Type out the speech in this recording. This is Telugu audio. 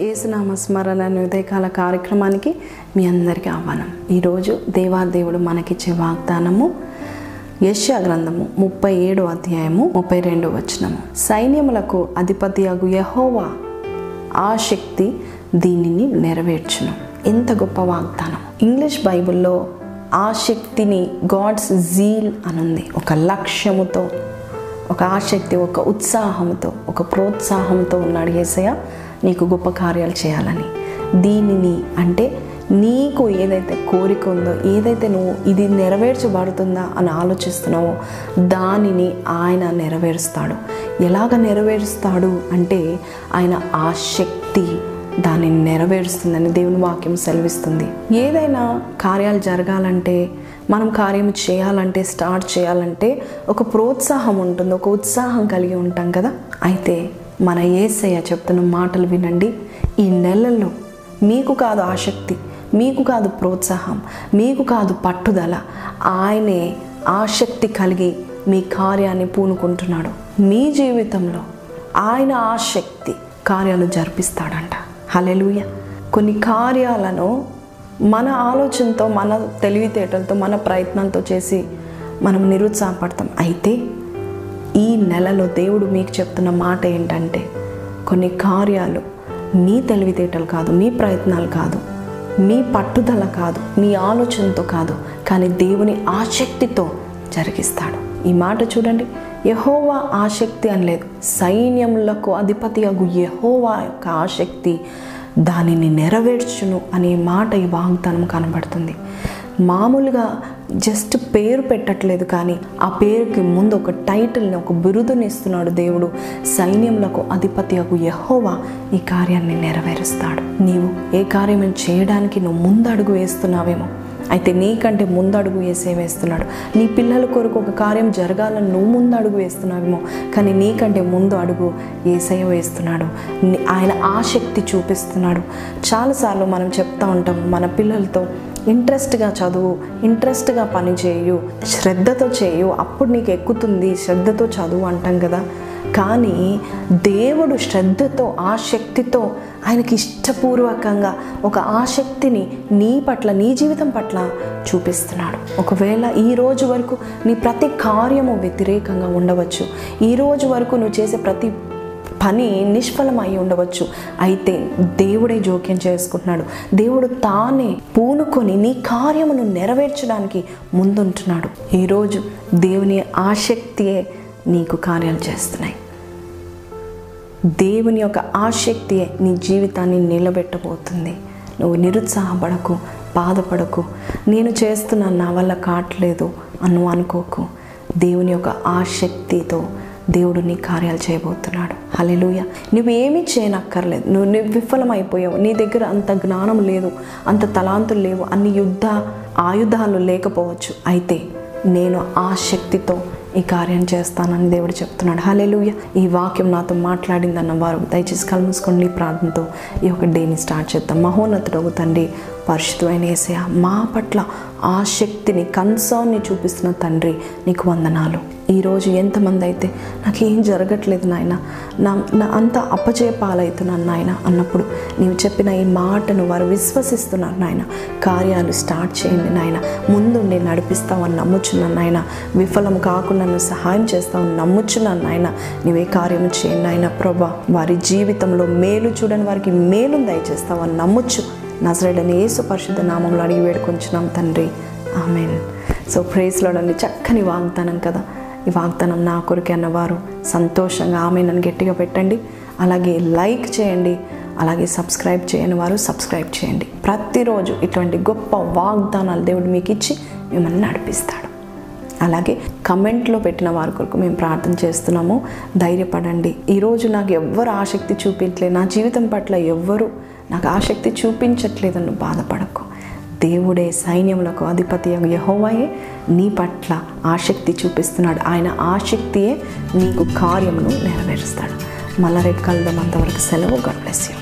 ఏసునామ స్మరణ ఉదయకాల కార్యక్రమానికి మీ అందరికీ ఆహ్వానం. ఈరోజు దేవాదేవుడు మనకిచ్చే వాగ్దానము యశ్యా గ్రంథము ముప్పై ఏడు అధ్యాయము ముప్పై రెండు వచనము. సైన్యములకు అధిపతి అగు యహోవా ఆ శక్తి దీనిని నెరవేర్చును. ఎంత గొప్ప వాగ్దానం. ఇంగ్లీష్ బైబిల్లో ఆ శక్తిని గాడ్స్ జీల్ అనుంది. ఒక లక్ష్యముతో ఒక ఆసక్తి ఒక ఉత్సాహంతో ఒక ప్రోత్సాహంతో ఉన్నాడు ఏసయ్య నీకు గొప్ప కార్యాలు చేయాలని. దీనిని అంటే నీకు ఏదైతే కోరిక ఉందో ఏదైతే నువ్వు ఇది నెరవేర్చబడుతుందా అని ఆలోచిస్తున్నావో దానిని ఆయన నెరవేరుస్తాడు. ఎలాగ నెరవేరుస్తాడు అంటే ఆయన ఆ శక్తి దానిని నెరవేరుస్తుందని దేవుని వాక్యం సెలవిస్తుంది. ఏదైనా కార్యాలు జరగాలంటే మనం కార్యం చేయాలంటే స్టార్ట్ చేయాలంటే ఒక ప్రోత్సాహం ఉంటుంది ఒక ఉత్సాహం కలిగి ఉంటాం కదా. అయితే మన ఏసయ్య చెప్తున్న మాటలు వినండి. ఈ నెలల్లో మీకు కాదు ఆసక్తి మీకు కాదు ప్రోత్సాహం మీకు కాదు పట్టుదల. ఆయనే ఆసక్తి కలిగి మీ కార్యాన్ని పూనుకుంటున్నాడు. మీ జీవితంలో ఆయన ఆసక్తి కార్యాలు జరిపిస్తాడంట. హలెలుయ కొన్ని కార్యాలను మన ఆలోచనతో మన తెలివితేటలతో మన ప్రయత్నంతో చేసి మనం నిరుత్సాహపడతాం. అయితే ఈ నెలలో దేవుడు మీకు చెప్తున్న మాట ఏంటంటే కొన్ని కార్యాలు మీ తెలివితేటలు కాదు మీ ప్రయత్నాలు కాదు మీ పట్టుదల కాదు మీ ఆలోచనతో కాదు కానీ దేవుని ఆసక్తితో జరిగిస్తాడు. ఈ మాట చూడండి. యహోవా ఆసక్తి అనలేదు సైన్యములకు అధిపతి అగు యహోవా యొక్క ఆసక్తి దానిని నెరవేర్చును అనే మాట ఈ వాగ్దానం కనబడుతుంది. మామూలుగా జస్ట్ పేరు పెట్టట్లేదు కానీ ఆ పేరుకి ముందు ఒక టైటిల్ని ఒక బిరుదుని ఇస్తున్నాడు దేవుడు. సైన్యములకు అధిపతి అగు యహోవా ఈ కార్యాన్ని నెరవేరుస్తాడు. నీవు ఏ కార్యం చేయడానికి నువ్వు ముందడుగు వేస్తున్నావేమో అయితే నీకంటే ముందడుగు వేసే వేస్తున్నాడు. నీ పిల్లల కొరకు ఒక కార్యం జరగాలని నువ్వు ముందు అడుగు వేస్తున్నావేమో కానీ నీకంటే ముందు అడుగు ఏసయ వేస్తున్నాడు. ఆయన ఆసక్తి చూపిస్తున్నాడు. చాలాసార్లు మనం చెప్తా ఉంటాం మన పిల్లలతో ఇంట్రెస్ట్గా చదువు ఇంట్రెస్ట్గా పని చేయు శ్రద్ధతో చేయు అప్పుడు నీకు ఎక్కుతుంది శ్రద్ధతో చదువు అంటాం కదా. కానీ దేవుడు శ్రద్ధతో ఆసక్తితో ఆయనకి ఇష్టపూర్వకంగా ఒక ఆసక్తిని నీ పట్ల నీ జీవితం పట్ల చూపిస్తున్నాడు. ఒకవేళ ఈ రోజు వరకు నీ ప్రతి కార్యము వ్యతిరేకంగా ఉండవచ్చు. ఈ రోజు వరకు నువ్వు చేసే ప్రతి పని నిష్ఫలం అయి ఉండవచ్చు. అయితే దేవుడే జోక్యం చేసుకుంటున్నాడు. దేవుడు తానే పూనుకొని నీ కార్యమును నెరవేర్చడానికి ముందుంటున్నాడు. ఈరోజు దేవుని ఆసక్తియే నీకు కార్యాలు చేస్తున్నాయి. దేవుని యొక్క ఆసక్తియే నీ జీవితాన్ని నిలబెట్టబోతుంది. నువ్వు నిరుత్సాహపడకు బాధపడకు. నేను చేస్తున్న నా వల్ల కావట్లేదు అను అనుకోకు. దేవుని యొక్క ఆసక్తితో దేవుడు నీ కార్యాలు చేయబోతున్నాడు. హలెలుయ నువ్వు ఏమీ చేయనక్కర్లేదు. నువ్వు నువ్వు విఫలమైపోయావు నీ దగ్గర అంత జ్ఞానం లేదు అంత తలాంతులు లేవు అన్ని యుద్ధ ఆయుధాలు లేకపోవచ్చు. అయితే నేను ఆ శక్తితో ఈ కార్యం చేస్తానని దేవుడు చెప్తున్నాడు. హలెలుయ ఈ వాక్యం నాతో మాట్లాడిందన్న వారు దయచేసి కలుముసుకోండి ప్రార్థనతో ఈ యొక్క డేని స్టార్ట్ చేద్దాం. మహోన్నతుడు తండ్రి పరిశుద్ధమైన ఏసయ మా పట్ల ఆ శక్తిని కన్సర్న్ని చూపిస్తున్న తండ్రి నీకు వందనాలు. ఈరోజు ఎంతమంది అయితే నాకు ఏం జరగట్లేదు నాయన నా నా అంత అప్పచే పాలవుతున్నాను నాయన అన్నప్పుడు నీవు చెప్పిన ఈ మాటను వారు విశ్వసిస్తున్నారు నాయన. కార్యాలు స్టార్ట్ చేయండి నాయన. ముందుండి నడిపిస్తావని నమ్ముచున్నాను నాయన. విఫలం కాకుండా నువ్వు సహాయం చేస్తావని నమ్ముచున్నాను నాయన. నీవే కార్యం చేయండి నాయన ప్రభా. వారి జీవితంలో మేలు చూడని వారికి మేలు దయచేస్తావని నమ్ముచ్చు నజరేడని యేసు పరిశుద్ధ నామంలో అడిగి వేడుకొంచున్నాం తండ్రి. ఆమెన్. సో ప్రేస్లోడండి చక్కని వాగ్దానం కదా. ఈ వాగ్దానం నా కొరికే అన్నవారు సంతోషంగా ఆమె నన్ను గట్టిగా పెట్టండి. అలాగే లైక్ చేయండి. అలాగే సబ్స్క్రైబ్ చేయని వారు సబ్స్క్రైబ్ చేయండి. ప్రతిరోజు ఇటువంటి గొప్ప వాగ్దానాలు దేవుడు మీకు ఇచ్చి మిమ్మల్ని నడిపిస్తాడు. అలాగే కమెంట్లో పెట్టిన వారి కొరకు మేము ప్రార్థన చేస్తున్నాము. ధైర్యపడండి. ఈరోజు నాకు ఎవ్వరు ఆసక్తి చూపించలే. నా జీవితం పట్ల ఎవ్వరు నాకు ఆసక్తి చూపించట్లేదని బాధపడకు. దేవుడే సైన్యములకు అధిపతి యహోవాయే నీ పట్ల ఆసక్తి చూపిస్తున్నాడు. ఆయన ఆసక్తియే నీకు కార్యమును నెరవేరుస్తాడు. మళ్ళా రేపు కలుద్దాం. అంతవరకు సెలవు. God bless you.